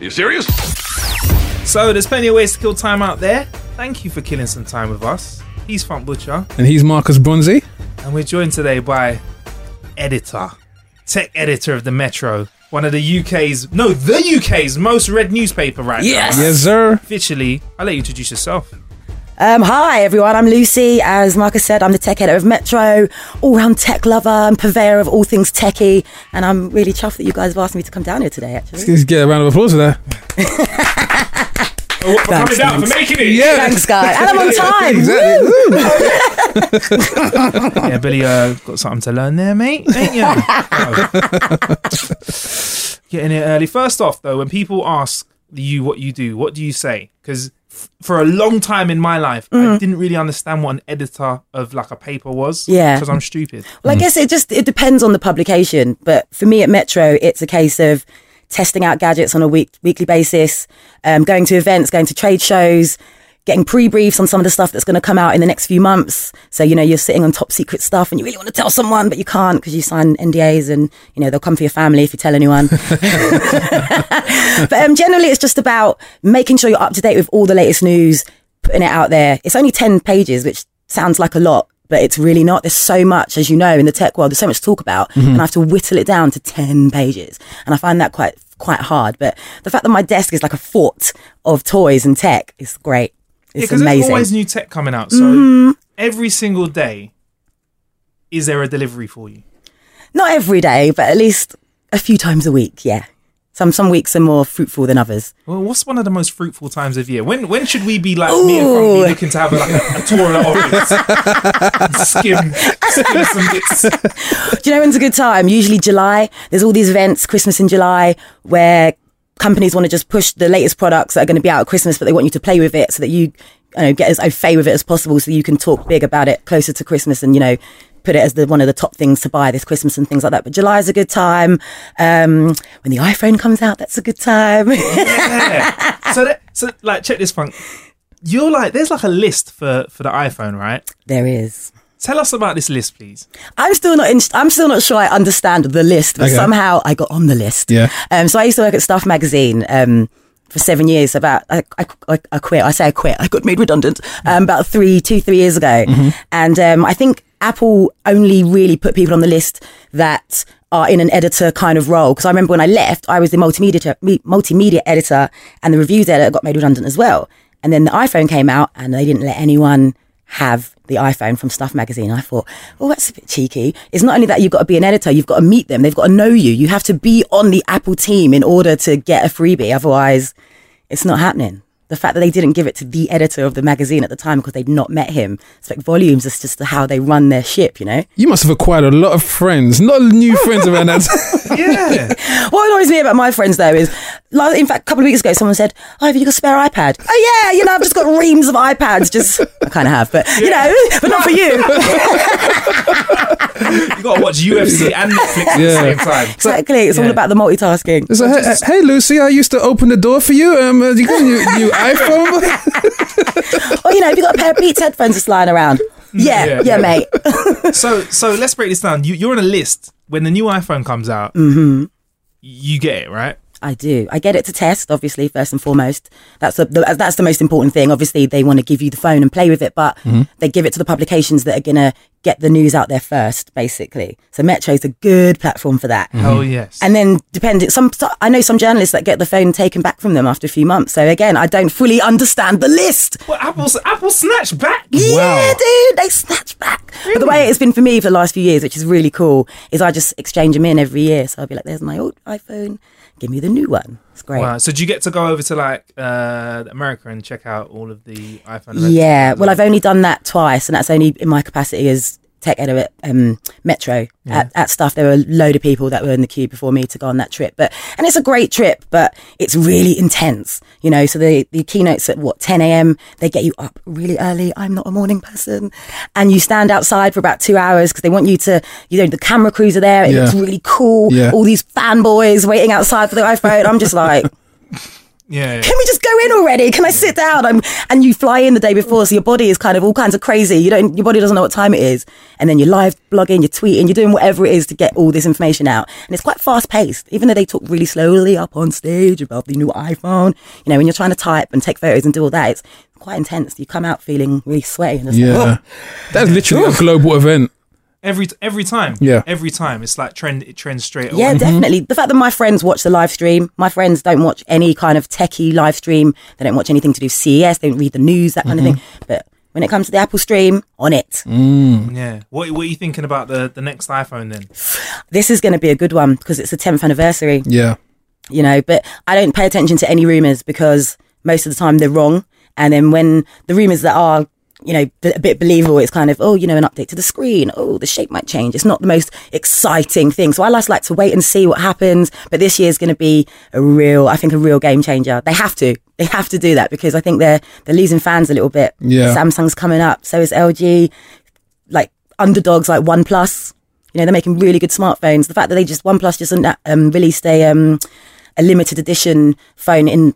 You serious? So there's plenty of ways to kill time out there. Thank you for killing some time with us. He's Funk Butcher, And he's Marcus Bronzy. and we're joined today by editor, tech editor of the Metro, one of the UK's, no, the UK's most read newspaper right Yes. now. Yes, sir. Officially, I'll let you introduce yourself. Um, hi everyone, I'm Lucy. As Marcus said, I'm the tech editor of Metro, all-round tech lover and purveyor of all things techie, and I'm really chuffed that you guys have asked me to come down here today. Actually, Let's get a round of applause for that. Oh, for Thanks, coming down, for making it. Yeah. thanks, guys, and I'm on time. Exactly. Yeah, Billy, uh, got something to learn there, mate. Ain't ya? Oh. Getting it early. First off, though, when people ask you what you do, what do you say? Because f- for a long time in my life, I didn't really understand what an editor of like a paper was. Mm. Yeah. because I'm stupid. Well, I guess it just it depends on the publication, but for me at Metro, it's a case of testing out gadgets on a week weekly basis, um, going to events, going to trade shows, getting pre-briefs on some of the stuff that's going to come out in the next few months. So you know you're sitting on top secret stuff, and you really want to tell someone, but you can't because you sign NDAs, and you know they'll come for your family if you tell anyone. but um, generally, it's just about making sure you're up to date with all the latest news, putting it out there. It's only 10 pages, which sounds like a lot, but it's really not. There's so much, as you know, in the tech world, there's so much to talk about, and I have to whittle it down to 10 pages. And I find that quite, quite hard. But the fact that my desk is like a fort of toys and tech is great. Yeah, It's because there's always new tech coming out. So mm-hmm. every single day, is there a delivery for you? Not every day, but at least a few times a week. Yeah. Some, some weeks are more fruitful than others. Well, what's one of the most fruitful times of year? When when should we be like me and Frank be looking to have like a, a tour of the office, skim, skim some bits? Do you know when's a good time? Usually July. There's all these events, Christmas in July, where companies want to just push the latest products that are going to be out at Christmas, but they want you to play with it so that you, you know, get as au fait with it as possible so you can talk big about it closer to Christmas and, you know, put it as the one of the top things to buy this Christmas and things like that. But July is a good time. Um, when the iPhone comes out, that's a good time. Yeah. So that so like check this funk. You're like there's like a list for for the iPhone, right? there is. Tell us about this list, please. I'm still not in, I'm still not sure I understand the list, but Okay. somehow I got on the list. Yeah. Um, so I used to work at Stuff Magazine um, for seven years. About I, I, I- I quit. I say I quit. I got made redundant um, about three, two, three years ago. And um, I think Apple only really put people on the list that are in an editor kind of role. Because I remember when I left, I was the multimedia multimedia editor and the reviews editor got made redundant as well. And then the iPhone came out, and they didn't let anyone have the iPhone from Stuff Magazine. I thought, oh, that's a bit cheeky. It's not only that you've got to be an editor, you've got to meet them, they've got to know you. You have to be on the Apple team in order to get a freebie. Otherwise, it's not happening. The fact that they didn't give it to the editor of the magazine at the time because they'd not met him speaks volumes as just to how they run their ship, you know? You must have acquired a lot of friends, not new friends around that. Yeah. What annoys me about my friends though is, like, in fact, a couple of weeks ago, someone said, "Oh, have you got a spare iPad?" Oh yeah, you know, I've just got reams of iPads. Just I kind of have, but you know, but not for you. you gotta watch UFC and Netflix at the same time. exactly, it's all about the multitasking. So, hey, hey, Lucy, I used to open the door for you. Um, uh, you got a new, new iPhone? Oh, you know, have you've got a pair of Beats headphones just lying around? Yeah, Yeah. yeah, mate. So so let's break this down. You you're on a list when the new iPhone comes out. Mm-hmm. You get it right. I do. I get it to test, obviously, first and foremost. That's the, the that's the most important thing. Obviously, they want to give you the phone and play with it, but Mm-hmm. they give it to the publications that are gonna get the news out there first, basically. So Metro is a good platform for that. Oh yes. And then depending, some I know some journalists that get the phone taken back from them after a few months. So again, I don't fully understand the list. well, Apple's Apple snatch back. Yeah, dude, they snatch back. But the way it's been for me for the last few years, which is really cool, is I just exchange them in every year. So I'll be like, "There's my old iPhone, give me the new one." It's great. Wow. So do you get to go over to like uh, America and check out all of the iPhone? Yeah, well, I've only done that twice, and that's only in my capacity as tech editor at um, Metro at, at stuff. There were a load of people that were in the queue before me to go on that trip, but and it's a great trip, but it's really intense, you know. So the the keynotes at what 10 a.m. They get you up really early. I'm not a morning person, and you stand outside for about two hours because they want you to, you know, the camera crews are there. It Yeah. looks really cool. Yeah. All these fanboys waiting outside for the iPhone. I'm just like Yeah. can we just go in already? Can I sit down? I'm, and you fly in the day before, so your body is kind of all kinds of crazy. You don't, your body doesn't know what time it is, and then you're live blogging, you're tweeting, you're doing whatever it is to get all this information out, and it's quite fast paced. Even though they talk really slowly up on stage about the new iPhone, you know, when you're trying to type and take photos and do all that, it's quite intense. You come out feeling really sweaty. And it's like, Yeah. oh. That's literally a global event. Every every time. Yeah. Every time. It's like trend. It trends straight away. Yeah, definitely. Mm-hmm. The fact that my friends watch the live stream, my friends don't watch any kind of techie live stream. They don't watch anything to do with CES. They don't read the news, that kind of thing. Mm-hmm. But when it comes to the Apple stream, on it. Mm. Yeah. What What are you thinking about the the next iPhone then? This is going to be a good one because it's the 10th anniversary, Yeah. you know. But I don't pay attention to any rumors because most of the time they're wrong. And then when the rumors that are, you know, a bit believable, it's kind of, oh, you know, an update to the screen. Oh, the shape might change. It's not the most exciting thing. So I just like to wait and see what happens. But this year's going to be a real, I think, a real game changer. They have to. They have to do that because I think they're they're losing fans a little bit. Yeah. Samsung's coming up. So is LG. Like underdogs like OnePlus. You know, they're making really good smartphones. The fact that they just OnePlus just um, released a um, a limited edition phone in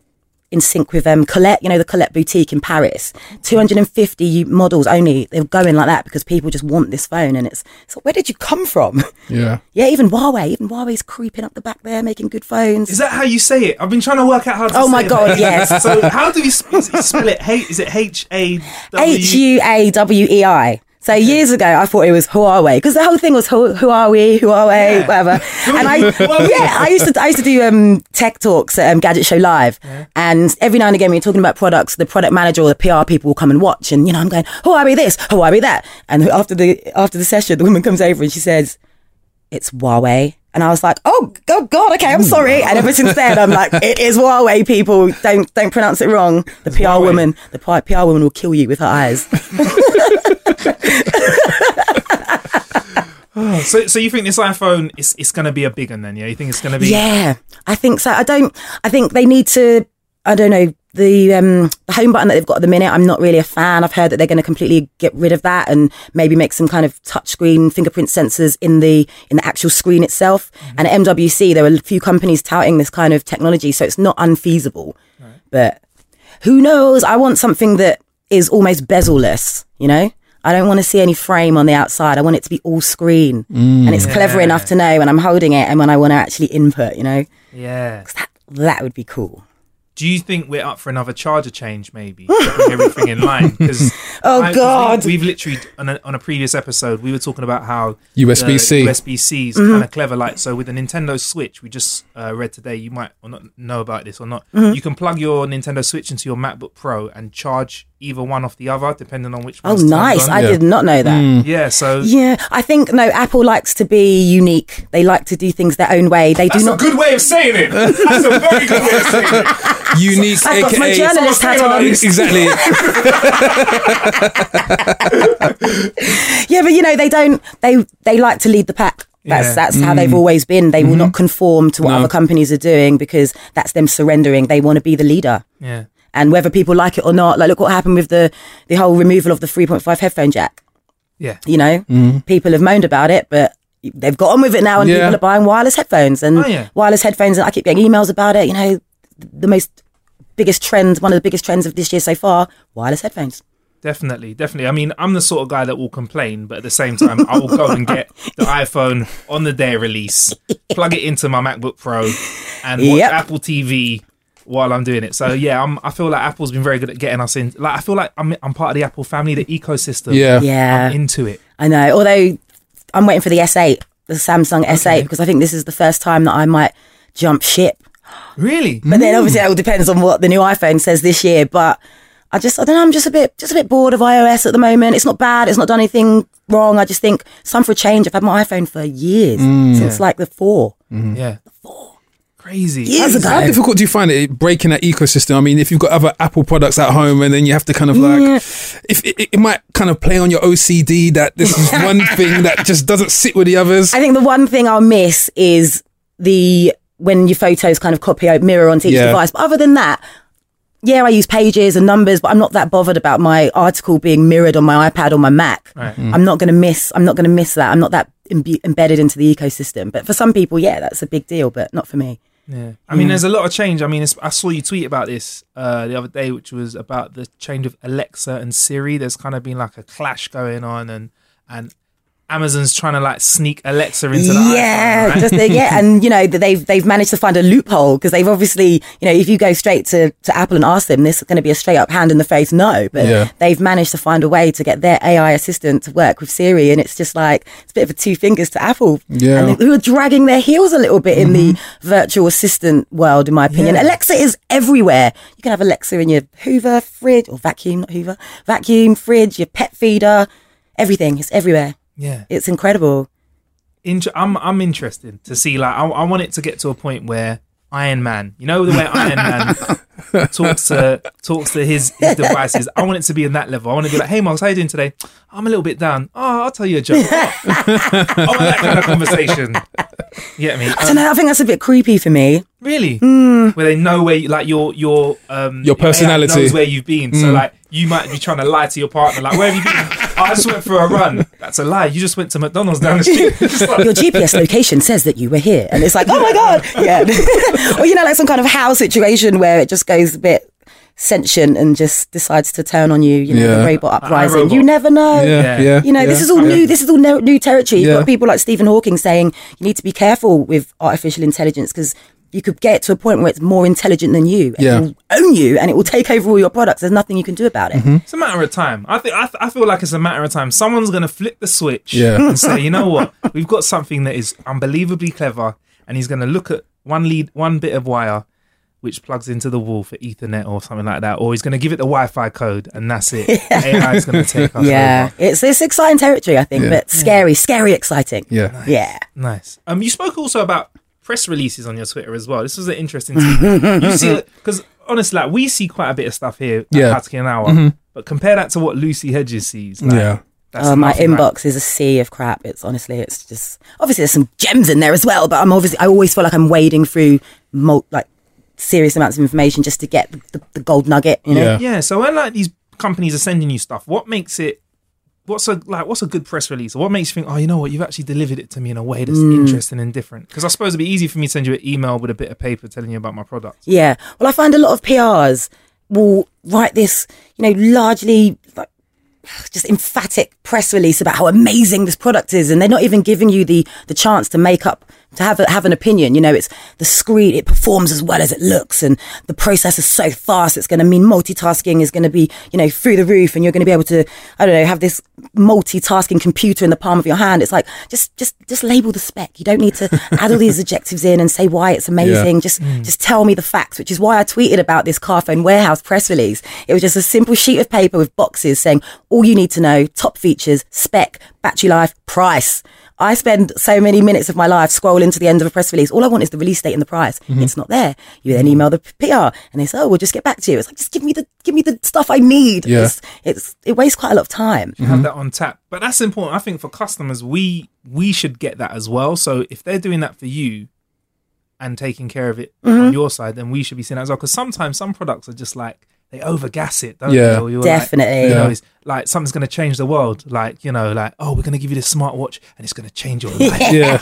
in sync with um, Colette, you know, the Colette boutique in Paris. 250 models only. They're going like that because people just want this phone. And it's, so where did you come from? Yeah. yeah, even Huawei. Even Huawei's creeping up the back there, making good phones. Is that how you say it? I've been trying to work out how to Oh my it. God, yes. So how do you it spell it? H is it H A W? H U A W E I. So years ago, I thought it was Huawei because the whole thing was who, who are we, Huawei, Yeah. whatever. And I, yeah, I used to, I used to do um, tech talks at um, Gadget Show Live, and every now and again, when you're talking about products, the product manager or the PR people will come and watch, and you know, I'm going, Huawei this, Huawei that, and after the after the session, the woman comes over and she says, "It's Huawei." And I was like, oh, oh God, okay, I'm sorry. And ever since then, I'm like, it is Huawei, people. Don't don't pronounce it wrong. The PR Huawei. woman, the PR woman will kill you with her eyes. So so you think this iPhone is it's going to be a big one then? Yeah, you think it's going to be? Yeah, I think so. I don't. I think they need to. I don't know the um the home button that they've got at the minute. I'm not really a fan. I've heard that they're going to completely get rid of that and maybe make some kind of touchscreen fingerprint sensors in the in the actual screen itself. And at MWC, there were a few companies touting this kind of technology, so it's not unfeasible. But who knows? I want something that is almost bezel-less. You know. I don't want to see any frame on the outside. I want it to be all screen. and it's clever enough to know when I'm holding it and when I want to actually input, you know? Yeah. That, that would be cool. Do you think we're up for another charger change, maybe? to everything in line. Because Oh, God. we, have literally on a, on a previous episode we were talking about how USB-C. USB C is Mm-hmm. kind of clever. Like so, with the Nintendo Switch, we just uh, read today. You might or not know about this or not. Mm-hmm. You can plug your Nintendo Switch into your MacBook Pro and charge either one off the other, depending on which. Oh, nice. I Yeah. did not know that. Hmm. yeah. So Yeah, I think, no, Apple likes to be unique. They like to do things their own way. They that's do a not. good way of saying it. That's a very good way of saying it. Unique, I've got my aka. journalist hat someone's on. Exactly. Yeah, but you know, they don't, they, they like to lead the pack. That's, Yeah. that's how they've hmm. always been. They will mm-hmm. not conform to what No. other companies are doing because that's them surrendering. They want to be the leader. Yeah. And whether people like it or not, like look what happened with the, the whole removal of the 3.5 headphone jack. Yeah. you know mm. people have moaned about it but they've got on with it now and Yeah. people are buying wireless headphones and Oh, yeah. wireless headphones and i keep getting emails about it you know the most biggest trend one of the biggest trends of this year so far wireless headphones Definitely, definitely. I mean, I'm the sort of guy that will complain, but at the same time, I will go and get the iPhone on the day of release, plug it into my MacBook Pro, and watch Yep. Apple TV while I'm doing it. So yeah, I'm, I feel like Apple's been very good at getting us in. Like I feel like I'm I'm part of the Apple family, the ecosystem. Yeah. yeah I'm into it. I know. Although I'm waiting for the S8, the Samsung S8, because I think this is the first time that I might jump ship. Really? But then mm. obviously it all depends on what the new iPhone says this year. But I just, I don't know, I'm just a bit, just a bit bored of iOS at the moment. It's not bad. It's not done anything wrong. I just think it's time for a change. I've had my iPhone for years, mm. since like the four. Mm-hmm. Yeah. Crazy. Years ago. How difficult do you find it breaking that ecosystem? I mean, if you've got other Apple products at home and then you have to kind of like, Yeah. if it, it might kind of play on your OCD that this is one thing that just doesn't sit with the others. I think the one thing I'll miss is the when your photos kind of copy out mirror onto each Yeah. device. But other than that, yeah, I use pages and numbers, but I'm not that bothered about my article being mirrored on my iPad or my Mac. Right. Mm-hmm. I'm not going to miss. I'm not going to miss that. I'm not that imbe- embedded into the ecosystem. But for some people, yeah, that's a big deal. But not for me. Yeah, I mean, there's a lot of change. I mean, I saw you tweet about this uh, the other day, which was about the change of Alexa and Siri. There's kind of been like a clash going on, and and Amazon's trying to like sneak Alexa into the yeah, iPhone, right? just the, yeah, and you know that they've they've managed to find a loophole because they've obviously you know if you go straight to, to Apple and ask them, this is going to be a straight up hand in the face no, but Yeah. they've managed to find a way to get their AI assistant to work with Siri, and it's just like it's a bit of a two fingers to Apple, Yeah. and they, who are dragging their heels a little bit in the mm-hmm. virtual assistant world, in my opinion. Yeah. Alexa is everywhere. You can have Alexa in your Hoover fridge or vacuum, not Hoover, vacuum fridge, your pet feeder, everything. It's everywhere. Yeah. It's incredible. Inter- I'm I'm interested to see like I, I want it to get to a point where Iron Man, you know the way Iron Man talks to talks to his, his devices. I want it to be in that level. I want to be like, "Hey, Marks, how you doing today? I'm a little bit down. Oh, I'll tell you a joke. Oh, I want that kind of conversation. You get me? I don't know. I think that's a bit creepy for me. Really? Hmm. Where they know where, you, like your your um Your AI personality. knows where you've been. Hmm. So like you might be trying to lie to your partner. Like where have you been? "Oh, I just went for a run. That's a lie. You just went to McDonald's down the street. Like- Your GPS location says that you were here, and it's like, oh my god, yeah. or you know, like some kind of house situation where it just goes a bit sentient and just decides to turn on you. You know, Yeah. the robot uprising. iRobot. You never know. yeah, Yeah. yeah. You know, yeah. this is all new. This is all no, new territory. You've got people like Stephen Hawking saying you need to be careful with artificial intelligence because you could get to a point where it's more intelligent than you. And Yeah. It will own you and it will take over all your products. There's nothing you can do about it. Mm-hmm. It's a matter of time. I think I, th- I feel like it's a matter of time. Someone's gonna flip the switch Yeah. and say, you know what, we've got something that is unbelievably clever, and he's gonna look at one lead, one bit of wire, which plugs into the wall for Ethernet or something like that, or he's gonna give it the Wi-Fi code, and that's it. AI is gonna take us Yeah, over. it's it's exciting territory, I think, Yeah. but scary, scary, exciting. Yeah. Yeah. Nice. Um, you spoke also about press releases on your Twitter as well. This was an interesting. thing. you see, because honestly, like we see quite a bit of stuff here at Yeah. Practically an hour, mm-hmm. but compare that to what Lucy Hedges sees. Like, Yeah. that's Oh, my nothing like- inbox is a sea of crap. It's honestly, it's just obviously there's some gems in there as well, but I'm obviously I always feel like I'm wading through mul- like serious amounts of information just to get the, the, the gold nugget. You know, Yeah. Yeah. So when like these companies are sending you stuff, what makes it? What's a like? What's a good press release? Or what makes you think? Oh, you know what? You've actually delivered it to me in a way that's mm. interesting and different. Because I suppose it'd be easy for me to send you an email with a bit of paper telling you about my product. Yeah. Well, I find a lot of PRs will write this, you know, largely like, just emphatic press release about how amazing this product is, and they're not even giving you the the chance to make up to have a, have an opinion. You know, it's the screen it performs as well as it looks, and the process is so fast. It's going to mean multitasking is going to be you know through the roof, and you're going to be able to I don't know have this multitasking computer in the palm of your hand. It's like just just just label the spec. You don't need to add all these adjectives in and say why it's amazing. Just mm. just tell me the facts, which is why I tweeted about this Carphone Warehouse press release. It was just a simple sheet of paper with boxes saying all you need to know, top features, spec, battery life, price. I spend so many minutes of my life scrolling to the end of a press release. All I want is the release date and the price. It's not there. You then email the PR and they say, "Oh, we'll just get back to you." It's like just give me the give me the stuff I need. Yeah. It's, it's it wastes quite a lot of time. have that on tap. But that's important. I think for customers, we we should get that as well. So if they're doing that for you and taking care of it Mm-hmm. on your side, then we should be seeing that as well. Because sometimes some products are just like they overgas it, don't Yeah. they? You're Definitely. Like, you know, Yeah. it's like something's going to change the world. Like you know, like oh, we're going to give you this smartwatch and it's going to change your life. Yeah.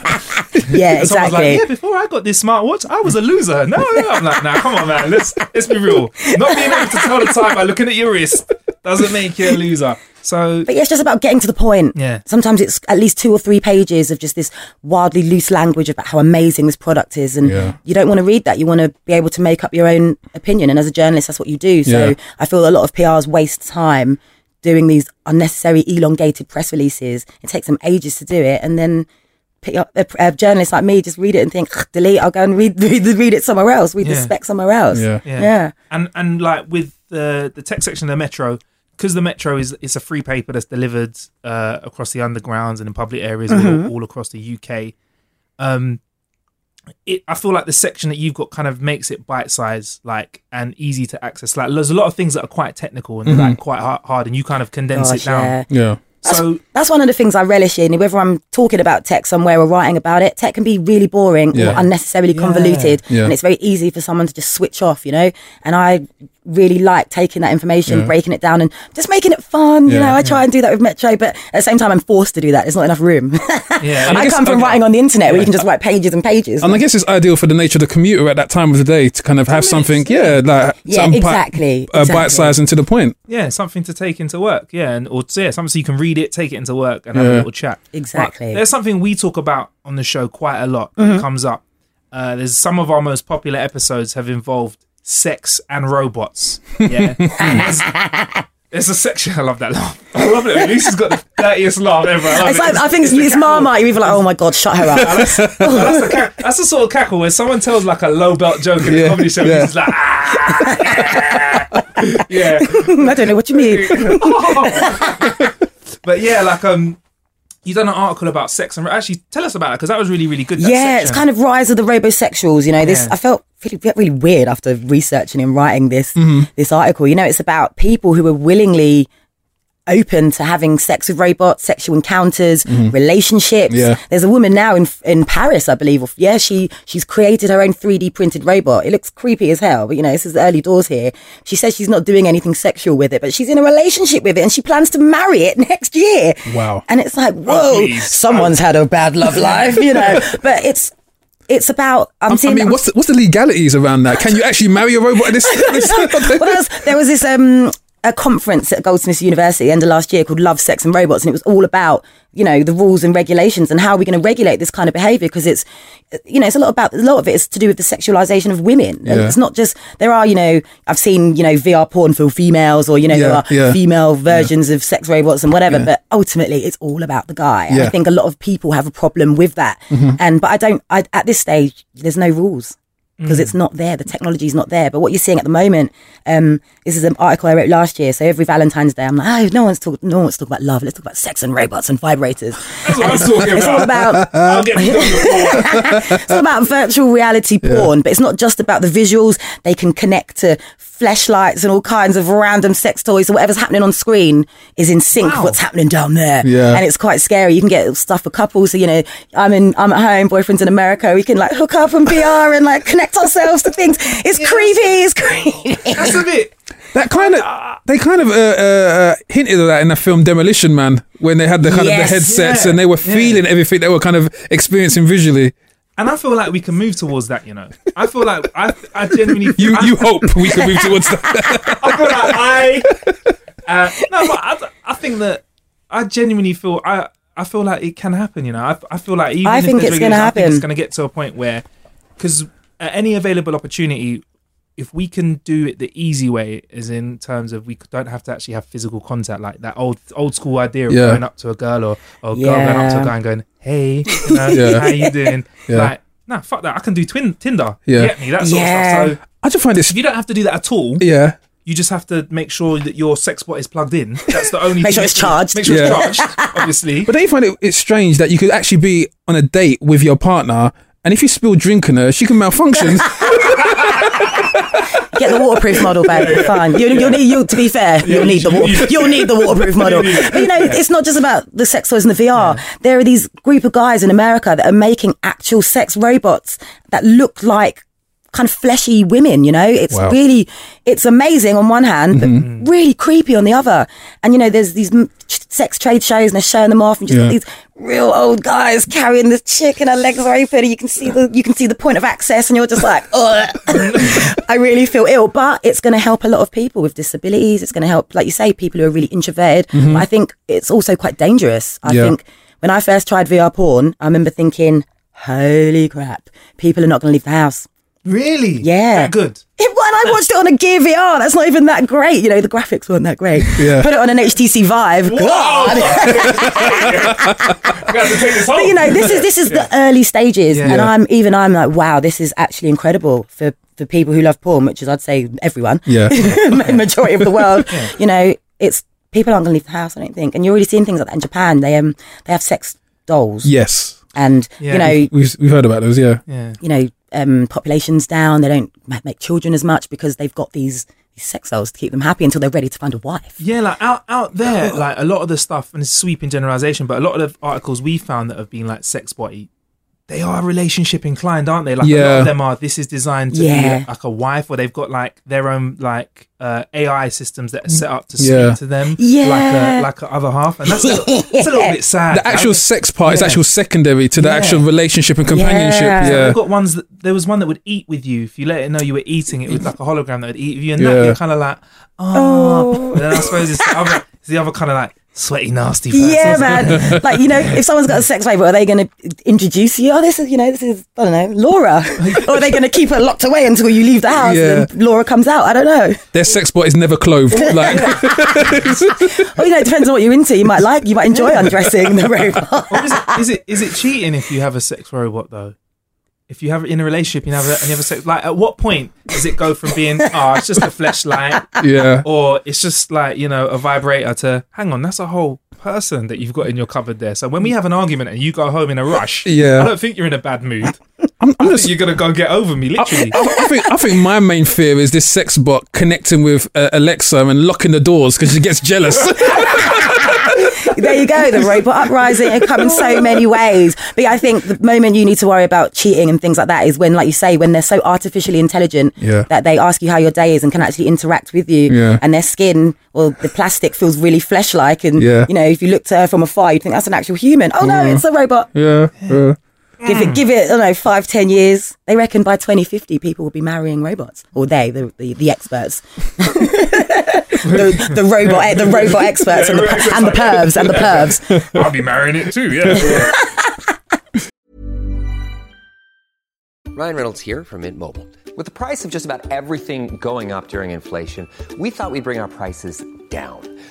Yeah, And someone's like, exactly. yeah, before I got this smartwatch, I was a loser. No, no, I'm like, nah, come on, man. Let's let's be real. Not being able to tell the time by looking at your wrist doesn't make you a loser. So But yeah, it's just about getting to the point. Yeah. Sometimes it's at least two or three pages of just this wildly loose language about how amazing this product is. And Yeah. you don't want to read that. You want to be able to make up your own opinion. And as a journalist, that's what you do. So Yeah. I feel a lot of PRs waste time doing these unnecessary elongated press releases. It takes them ages to do it, and then pick up uh, a, uh, a journalist like me just read it and think delete. I'll go and read read, read it somewhere else. Read the spec somewhere else. Yeah. Yeah. Yeah. And and like with the the tech section of the Metro, because the Metro is it's a free paper that's delivered uh, across the undergrounds and in public areas Mm-hmm. all, all across the UK. Um, it I feel like the section that you've got kind of makes it bite size, like and easy to access. Like there's a lot of things that are quite technical and like quite hard, hard, and you kind of condense Gosh, it down. yeah. Yeah. So That's one of the things I relish in. Whether I'm talking about tech somewhere or writing about it, tech can be really boring Yeah. or unnecessarily convoluted, Yeah. and it's very easy for someone to just switch off. You know, and I really like taking that information, Yeah. breaking it down, and just making it fun. You know, I try and do that with Metro, but at the same time, I'm forced to do that. There's not enough room. yeah, I, guess- come from okay. writing on the internet where you can just write pages and pages. And I guess it's ideal for the nature of the commuter at that time of the day to kind of have something, yeah, like Yeah, something exactly, uh, exactly. bite sized and to the point. yeah, something to take into work. Yeah, and or yeah, something so you can read it, take it into work, and have a little chat. Exactly. Right. There's something we talk about on the show quite a lot. It comes up. Uh, there's some of our most popular episodes have involved sex and robots. Yeah, there's, there's a section. I love that laugh. I love it. Lisa's got the dirtiest laugh ever. I, It's it. like, I think it's, it's. Marmite. You're even like, oh my god, shut her up. That's, that's, the that's the sort of cackle where someone tells like a low belt joke in a comedy show. yeah. And he's like, ah, yeah. I don't know what you mean. but yeah, like um, you done an article about sex and actually tell us about it because that was really really good. that yeah, it's kind of rise of the robosexuals. You know, this Yeah. I felt really, really weird after researching and writing this Mm-hmm. this article. You know, it's about people who are willingly open to having sex with robots, sexual encounters, relationships. Yeah. There's a woman now in in Paris, I believe. or- Yeah, she she's created her own 3D printed robot. It looks creepy as hell, but you know, this is the early doors here. She says she's not doing anything sexual with it, but she's in a relationship with it, and she plans to marry it next year. Wow. And it's like, whoa, please. someone's had a bad love life, you know. but it's it's about I'm I mean, what's the, what's the legalities around that? Can you actually marry a robot this? this well, there was, there was this um a conference at Goldsmiths University end of last year called Love, Sex and Robots, and it was all about you know the rules and regulations and how are we going to regulate this kind of behaviour because it's you know it's a lot about a lot of it is to do with the sexualization of women. And Yeah. It's not just there are you know I've seen you know VR porn for females or you know there are yeah. female versions of sex robots and whatever, but ultimately it's all about the guy. And I think a lot of people have a problem with that, mm-hmm. and but I don't. I, at this stage, there's no rules because it's not there. The technology is not there. But what you're seeing at the moment, um, this is an article I wrote last year. So every Valentine's Day, I'm like, oh, no one's talk, no one wants talk about love. Let's talk about sex and robots and vibrators. That's what I'm talking It's all about. about I'll get you on the floor. it's all about virtual reality porn, but it's not just about the visuals. They can connect to flashlights and all kinds of random sex toys. So whatever's happening on screen is in sync with what's happening down there. Yeah. And it's quite scary. You can get stuff for couples. So, you know, I'm in, I'm at home, boyfriend's in America. We can like hook up and VR and like connect ourselves to things. It's creepy. It's creepy. That's a bit. That kind of they kind of uh, uh, uh, hinted at that in the film Demolition Man when they had the kind Yes. of the headsets Yeah, and they were yeah. feeling everything they were kind of experiencing visually. And I feel like we can move towards that, you know. I feel like I, I genuinely You I, you hope we can move towards that. I feel like I, uh, no, but I, I think that I genuinely feel I, I feel like it can happen, you know. I, I feel like even I if think it's gonna regulation, I think happen. it's going to get to a point where, because at any available opportunity, if we can do it the easy way, as in terms of we don't have to actually have physical contact, like that old old school idea of Yeah. going up to a girl or, or a girl going up to a guy and going, "Hey, you know, Yeah. how you doing?" Yeah. Like, nah, fuck that. I can do twin Tinder. Yeah. You get me that sort Yeah. of stuff. So I just find this. if you don't have to do that at all, Yeah, you just have to make sure that your sex bot is plugged in. That's the only. Make thing sure it's charged. Make sure Yeah. it's charged. Obviously. but don't you find it it's strange that you could actually be on a date with your partner and if you spill drink on her, she can malfunction. Get the waterproof model, babe. Fine. You, you'll need. You, to be fair, you'll need the wa- you'll need the waterproof model. But you know, it's not just about the sex toys and the VR. There are these group of guys in America that are making actual sex robots that look like kind of fleshy women. You know, it's Wow. really it's amazing on one hand, but mm-hmm. mm. really creepy on the other. And you know, there's these sex trade shows and they're showing them off, and just Yeah. these real old guys carrying this chick and her legs are open, and you can see the you can see the point of access, and you're just like, oh, I really feel ill. But it's going to help a lot of people with disabilities. It's going to help, like you say, people who are really introverted. But mm-hmm. I think it's also quite dangerous. I Yeah. think when I first tried VR porn, I remember thinking, holy crap, people are not going to leave the house. Really? Yeah. That good. It, well, I watched it on a Gear VR. That's not even that great. You know, the graphics weren't that great. Yeah. Put it on an HTC Vive. God. but you know, this is this is the early stages, Yeah. and I'm even I'm like, wow, this is actually incredible for for people who love porn, which is I'd say everyone, Yeah. majority of the world. You know, it's people aren't going to leave the house. I don't think, and you're already seeing things like that in Japan. They um they have sex dolls, Yes. and Yeah. you know We've, we've heard about those, yeah. Yeah. you know, um, populations down. They don't make children as much because they've got these, these sex dolls to keep them happy until they're ready to find a wife. Yeah, like out out there, like a lot of the stuff, and it's sweeping generalization, but a lot of the articles we found that have been like sex body, they are relationship inclined, aren't they? Like a lot Yeah. of them are. This is designed to Yeah. be like a wife, or they've got like their own like uh, AI systems that are set up to speak Yeah. to them, Yeah. like a like a other half, and that's a, that's a little bit sad. The actual right? sex part is Yeah. actual secondary to the Yeah. actual relationship and companionship. Yeah. Yeah. We've got ones that there was one that would eat with you if you let it know you were eating. It was like a hologram that would eat with you, and that Yeah. you're kind of like, oh. And then I suppose it's the other, it's the other kind of like sweaty, nasty. Person. Yeah, man. like you know, if someone's got a sex favourite, are they going to introduce you? Oh, this is you know, this is I don't know, Laura. or are they going to keep her locked away until you leave the house Yeah. and Laura comes out? I don't know. Their sex bot is never clothed. Like, Well, you know, it depends on what you're into. You might like, you might enjoy undressing the robot. Or is it, is it is it cheating if you have a sex robot though? If you have in a relationship, you have a, and you have a sex. Like, at what point does it go from being oh, it's just a fleshlight, yeah. or it's just like you know a vibrator to hang on, that's a whole person that you've got in your cupboard there. So when we have an argument and you go home in a rush, Yeah. I don't think you're in a bad mood. I'm, I'm just, you're gonna go get over me, literally. I, I think I think my main fear is this sex bot connecting with uh, Alexa and locking the doors because she gets jealous. there you go. The robot uprising it come in so many ways. But yeah, I think the moment you need to worry about cheating and things like that is when, like you say, when they're so artificially intelligent Yeah. that they ask you how your day is and can actually interact with you. Yeah. And their skin or the plastic feels really flesh-like. And Yeah. you know, if you looked at her from afar, you'd think that's an actual human. Oh no, it's a robot. yeah. Yeah. Give it, give it, I don't know, five, ten years. They reckon by 2050, people will be marrying robots, or they, the the, the experts, the, the robot, the robot experts, and the, and the pervs, and the pervs. I'll be marrying it too. Yeah. Ryan Reynolds here from Mint Mobile. With the price of just about everything going up during inflation, we thought we'd bring our prices down.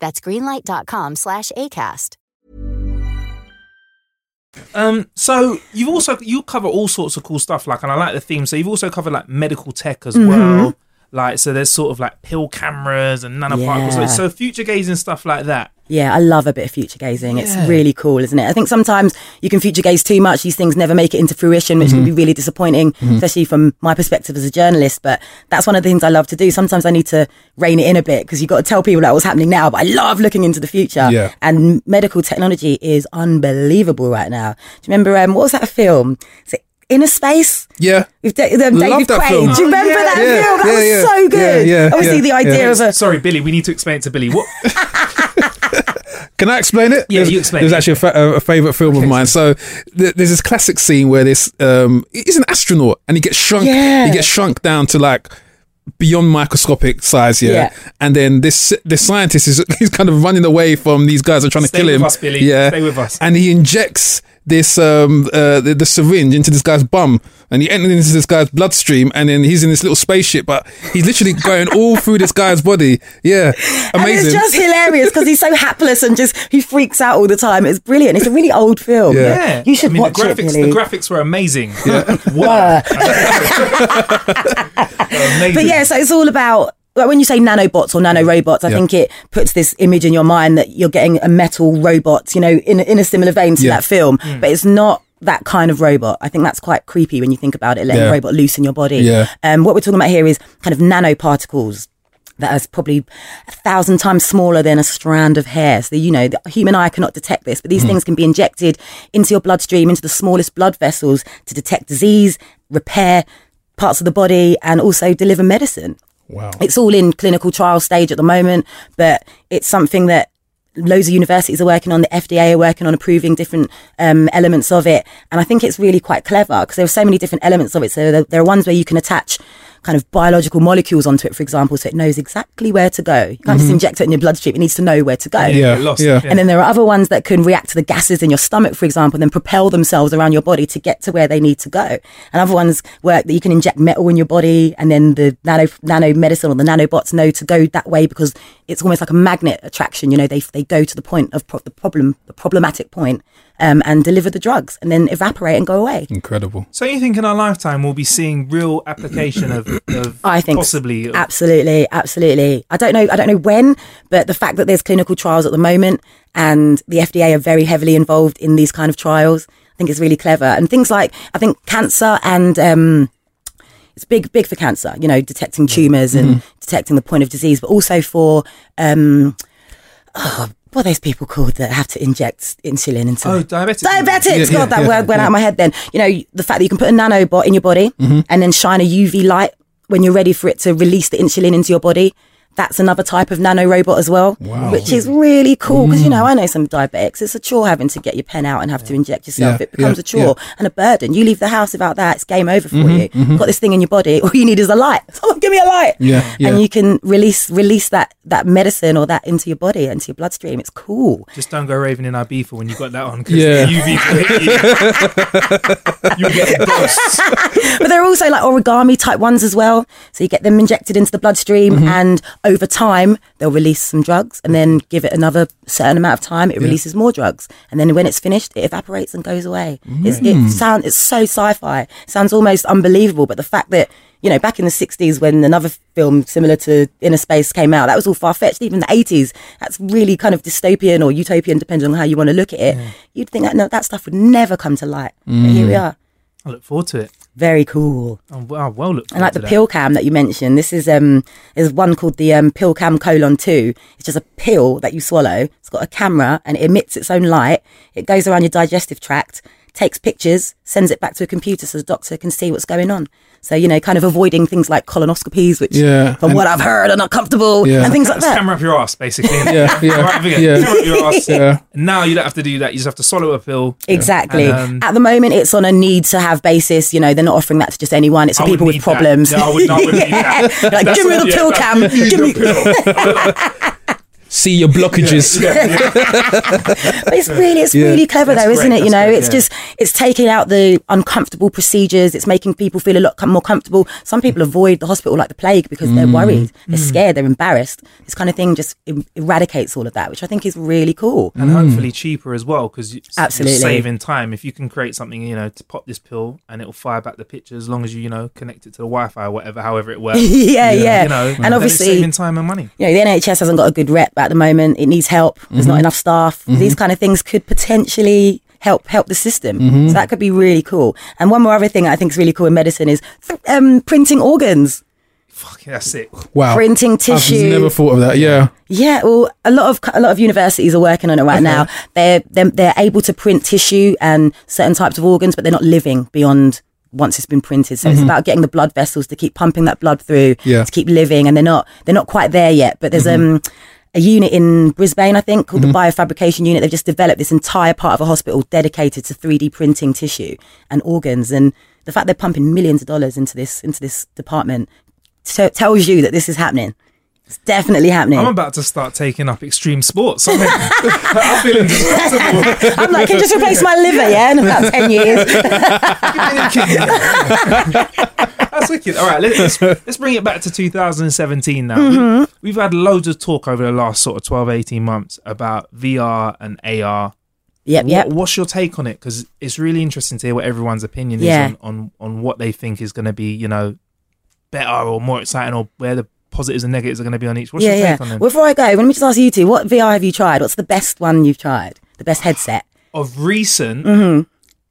That's greenlight.com slash ACAST. Um, so you've also you cover all sorts of cool stuff, like, and I like the theme. So you've also covered like medical tech as well, like so. There's sort of like pill cameras and nanoparticles. Yeah. So, future gazing stuff like that. Yeah, I love a bit of future gazing. It's really cool, isn't it? I think sometimes you can future gaze too much. These things never make it into fruition, which can be really disappointing, especially from my perspective as a journalist. But that's one of the things I love to do. Sometimes I need to rein it in a bit because you've got to tell people that what's happening now. But I love looking into the future. Yeah. And medical technology is unbelievable right now. Do you remember, um, what was that film? Is it Innerspace? Yeah. With da- um, Love David that Quaid. film. Do you remember Oh, yeah. that Yeah, film? That yeah, was yeah. so good. Yeah, yeah, Obviously, yeah, the idea yeah. of a Sorry, Billy. We need to explain it to Billy. What? Can I explain it? Yeah, There's- you explain There's it. Was actually a, fa- a favorite film of mine. So th- there's this classic scene where this um, he's an astronaut and he gets shrunk. Yeah. He gets shrunk down to like beyond microscopic size, yeah. Yeah. And then this this scientist is he's kind of running away from these guys who are trying Stay to kill him. Stay with him. us, Billy. Yeah, Stay with us. And he injects this um uh the, the syringe into this guy's bum, and he enters into this guy's bloodstream, and then he's in this little spaceship, but he's literally going all through this guy's body. Yeah, And amazing. it's just hilarious because he's so hapless and just he freaks out all the time. It's brilliant. It's a really old film. Yeah. Yeah, You should I mean, watch the it, graphics. The graphics were amazing. Uh, amazing. but yeah, so it's all about like when you say nanobots or nanorobots, I Yeah. think it puts this image in your mind that you're getting a metal robot, you know, in a- in a similar vein to Yeah. that film, Hmm. but it's not that kind of robot. I think that's quite creepy when you think about it, letting Yeah. a robot loose in your body. Yeah. Um, what we're talking about here is kind of nanoparticles that is probably a thousand times smaller than a strand of hair. So, you know, the human eye cannot detect this, but these things can be injected into your bloodstream, into the smallest blood vessels to detect disease, repair parts of the body, and also deliver medicine. Wow. It's all in clinical trial stage at the moment, but it's something that loads of universities are working on. The FDA are working on approving different um, elements of it, and I think it's really quite clever because there are so many different elements of it. So there, there are ones where you can attach kind of biological molecules onto it, for example, so it knows exactly where to go. You can't just inject it in your bloodstream; it needs to know where to go. Mm-hmm. Yeah, lost. yeah. And then there are other ones that can react to the gases in your stomach, for example, and then propel themselves around your body to get to where they need to go. And other ones work that you can inject metal in your body, and then the nano nano medicine or the nanobots know to go that way because it's almost like a magnet attraction. You know, they they go to the point of pro- the problem, the problematic point, um, and deliver the drugs, and then evaporate and go away. Incredible. So you think in our lifetime we'll be seeing real application of, of I think possibly of- absolutely, absolutely. I don't know, I don't know when, but the fact that there's clinical trials at the moment and the FDA are very heavily involved in these kind of trials, I think is really clever. And things like I think cancer and um, it's big, big for cancer. You know, detecting tumors and detecting the point of disease, but also for um, oh, what are those people called that have to inject insulin into oh diabetic. Diabetics. Yeah, God, yeah, that yeah, word went out of my head then. You know, the fact that you can put a nanobot in your body Mm-hmm. and then shine a UV light when you're ready for it to release the insulin into your body. That's another type of nanorobot as well, Wow. which is really cool because you know mm. I know some diabetics. It's a chore having to get your pen out and have to inject yourself. Yeah, it becomes yeah, a chore and a burden. You leave the house without that, it's game over for mm-hmm, you. You've got this thing in your body. All you need is a light. Someone oh, give me a light. Yeah, yeah. and you can release release that that medicine or that into your body, into your bloodstream. It's cool. Just don't go raving in Ibiza when you got that on. 'cause Yeah. the UV will hit you. you get ghosts. but there are also like origami type ones as well. So you get them injected into the bloodstream, Mm-hmm. and over time they'll release some drugs, and then give it another certain amount of time, it releases more drugs, and then when it's finished, it evaporates and goes away. It's, Mm. it sound it's so sci-fi, sounds almost unbelievable. But the fact that you know back in the '60s when another film similar to Inner Space came out, that was all far fetched. Even the '80s, that's really kind of dystopian or utopian, depending on how you want to look at it. You'd think that no, that stuff would never come to light. But here Mm. we are. I look forward to it. Very cool. Oh, wow, well, look. And like the pill cam that you mentioned, this is um there's one called the um pill cam colon two. It's just a pill that you swallow. It's got a camera and it emits its own light. It goes around your digestive tract, takes pictures, sends it back to a computer so the doctor can see what's going on. So you know, kind of avoiding things like colonoscopies, which Yeah, from and- what I've heard are not comfortable Yeah. and things like It's that. camera up your ass, basically. Yeah, yeah, Right, yeah. Camera up your ass. Yeah. Now you don't have to do that. You just have to swallow a pill. Exactly. And, um, At the moment, it's on a need to have basis. You know, they're not offering that to just anyone. It's for I people with need that. problems. No, I would, I would need that. like, give me the yeah, pill cam. you Give need me. the pill. See your blockages. But it's really, it's Yeah. really clever That's though, isn't great, it? You that's know, great, it's yeah. just, it's taking out the uncomfortable procedures. It's making people feel a lot more comfortable. Some people avoid the hospital like the plague because they're Mm. worried, they're scared, they're embarrassed. This kind of thing just er- eradicates all of that, which I think is really cool. and hopefully cheaper as well because Absolutely. you're saving time. If you can create something, you know, to pop this pill and it'll fire back the picture as long as you, you know, connect it to the Wi-Fi or whatever, however it works. yeah, yeah. You know, and obviously, saving time and money. you know, the NHS hasn't got a good rep at the moment. It needs help. There's not mm-hmm. enough staff. These mm-hmm. kind of things could potentially help help the system. So mm-hmm. that could be really cool. And one more other thing I think is really cool in medicine is um, printing organs, Fuck, that's sick. Wow. printing tissue. I've never thought of that. Yeah. Yeah, well, a lot of a lot of universities are working on it right now. They're, they're they're able to print tissue and certain types of organs, but they're not living beyond once it's been printed. So it's about getting the blood vessels to keep pumping that blood through Yeah. to keep living, and they're not they're not quite there yet. But there's um a unit in Brisbane, I think, called the mm-hmm. biofabrication unit. They've just developed this entire part of a hospital dedicated to 3D printing tissue and organs, and the fact they're pumping millions of dollars into this into this department t- tells you that this is happening. It's definitely happening. I'm about to start taking up extreme sports. I'm, I'm feeling. I'm like, can you just replace my liver, yeah, in about 10 years. That's wicked. All right, let's, let's bring it back to 2017 now. Mm-hmm. We, we've had loads of talk over the last sort of 12, 18 months about VR and AR. Yep, yep. What, what's your take on it? Because it's really interesting to hear what everyone's opinion Yeah. is on, on, on what they think is going to be, you know, better or more exciting or where the positives and negatives are going to be on each. What's yeah, your yeah. take on them? Before I go, let me just ask you two, what VR have you tried? What's the best one you've tried? The best headset? of recent, Mm-hmm.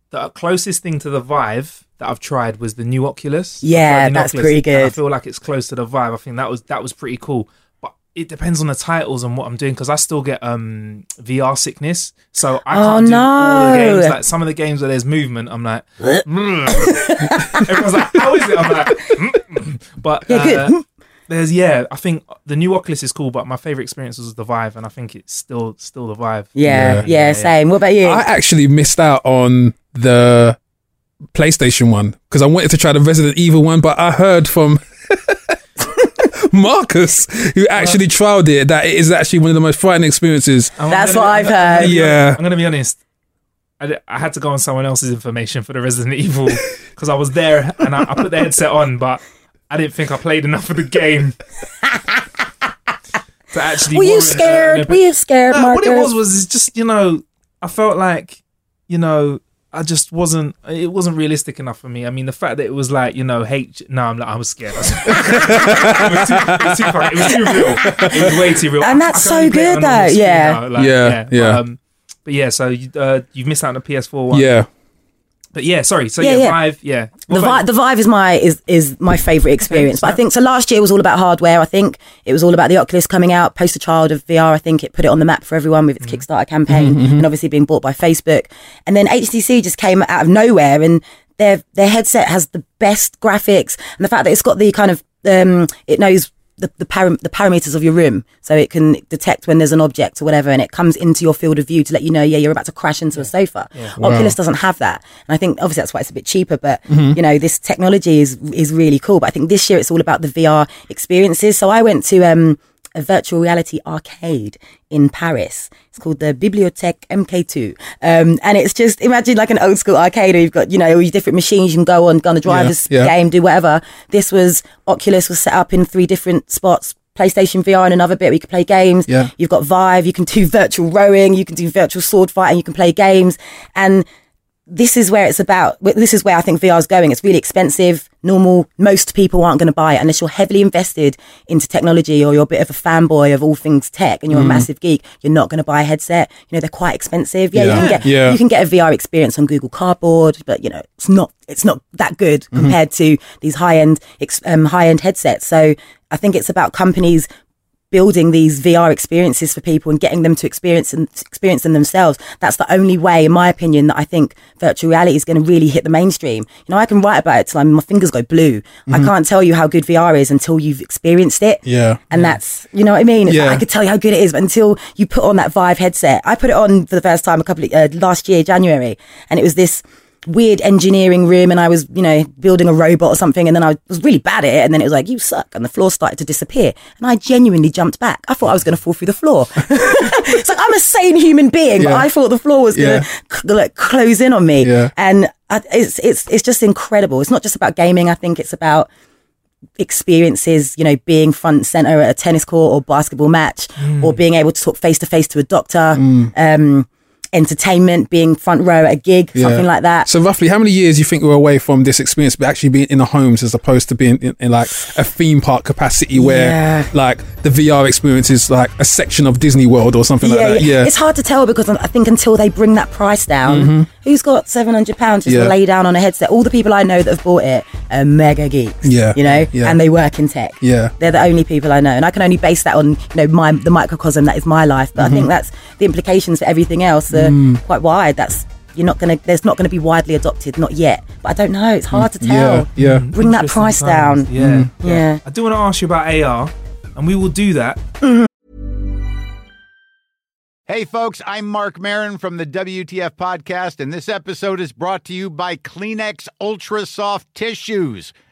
the closest thing to the Vive that I've tried was the new Oculus. Yeah, new that's Oculus, pretty good. I feel like it's close to the Vive. I think that was that was pretty cool. But it depends on the titles and what I'm doing because I still get um VR sickness. So I Oh, can't do all the games. Like some of the games where there's movement, I'm like, "Mm." everyone's like, how is it? I'm like, "Mm." but Yeah, uh, there's yeah. I think the new Oculus is cool, but my favorite experience was the Vive, and I think it's still still the Vive. Yeah, yeah, same. What about you? I actually missed out on the PlayStation one because I wanted to try the Resident Evil one, but I heard from Marcus, who actually trialed it, that it is actually one of the most frightening experiences. I'm That's gonna- what I've I'm gonna heard. Yeah. I'm gonna be honest. I, I had to go on someone else's information for the Resident Evil because I was there and I, I put the headset on, but I didn't think I played enough of the game to actually. Were you uh, scared? Were you scared, No, what it was was just you know I felt like you know I just wasn't it wasn't realistic enough for me. I mean the fact that it was like you know H no I'm like I was scared. it, was too, it, was too, it was too real. It was way too real. And I- I that's so good though, yeah. like, Yeah, But, yeah. um, but yeah, so you uh, you've missed out on the PS4 one. Yeah. But yeah, sorry. So Yeah, yeah, yeah. Vive. Yeah. What the Vive, the Vive is my is is my favorite experience. But I think so. Last year was all about hardware. I think it was all about the Oculus coming out, poster child of VR. I think it put it on the map for everyone with its mm-hmm. Kickstarter campaign, mm-hmm, mm-hmm. and obviously being bought by Facebook. And then HTC just came out of nowhere, and their their headset has the best graphics, and the fact that it's got the kind of um, it knows. The, the, param- the parameters of your room, so it can detect when there's an object or whatever, and it comes into your field of view to let you know, yeah, you're about to crash into a sofa. Oculus doesn't have that, and I think obviously that's why it's a bit cheaper. But you know, this technology is is really cool. But I think this year it's all about the VR experiences. So I went to um, a virtual reality arcade in Paris. It's called the Bibliothèque MK2, um, and it's just imagine like an old school arcade where you've got you know all these different machines you can go on, go on a driver's yeah. game, do whatever. This was Oculus was set up in three different spots. PlayStation VR and another bit where you can play games. Yeah. You've got Vive, you can do virtual rowing, you can do virtual sword fighting, you can play games. And this is where it's about. This is where I think VR is going. It's really expensive. Normal, most people aren't going to buy it unless you're heavily invested into technology or you're a bit of a fanboy of all things tech and you're a massive geek. You're not going to buy a headset. You know they're quite expensive. Yeah, you can get Yeah. you can get a VR experience on Google Cardboard, but you know it's not it's not that good compared to these high end um, high end headsets. So I think it's about companies building these VR experiences for people and getting them to experience and experience them themselves. That's the only way, in my opinion, that I think virtual reality is going to really hit the mainstream. You know, I can write about it till I'm, my fingers go blue. I can't tell you how good VR is until you've experienced it. Yeah. And that's, you know what I mean? It's Yeah. like, I could tell you how good it is, but until you put on that Vive headset, I put it on for the first time a couple of, uh, last year, January, and it was this weird engineering room and I was, you know, building a robot or something and then I was really bad at it and then it was like, you suck and the floor started to disappear and I genuinely jumped back. I thought I was going to fall through the floor. it's like I'm a sane human being, but I thought the floor was going Yeah. to c- like close in on me. Yeah. And I, it's, it's, it's just incredible. It's not just about gaming. I think it's about experiences, you know, being front center at a tennis court or basketball match, Mm. or being able to talk face to face to a doctor, um, entertainment, being front row at a gig, Yeah. something like that. So roughly, how many years do you think we're away from this experience, but actually being in the homes as opposed to being in, in like a theme park capacity where Yeah. like the VR experience is like a section of Disney World or something like that? Yeah. It's hard to tell because I think until they bring that price down, who's got seven hundred pounds just Mm-hmm. Yeah. to lay down on a headset? All the people I know that have bought it are mega geeks. Yeah. you know, Yeah. and they work in tech. Yeah. they're the only people I know, and I can only base that on you know my the microcosm that is my life. But I Mm-hmm. think that's the implications for everything else are Mm. quite wide. That's you're not gonna. There's not gonna be widely adopted, not yet. But I don't know. It's hard to Mm. yeah. tell. Yeah. Bring that price times. down. Yeah. Yeah. I do want to ask you about AR, and we will do that. Hey, folks, I'm Marc Maron from the WTF Podcast, and this episode is brought to you by Kleenex Ultra Soft Tissues.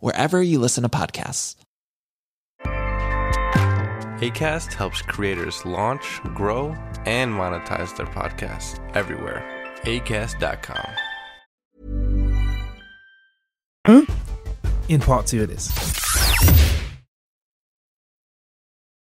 wherever you listen to podcasts. ACAST helps creators launch, grow, and monetize their podcasts everywhere. ACAST.com. In part two of this.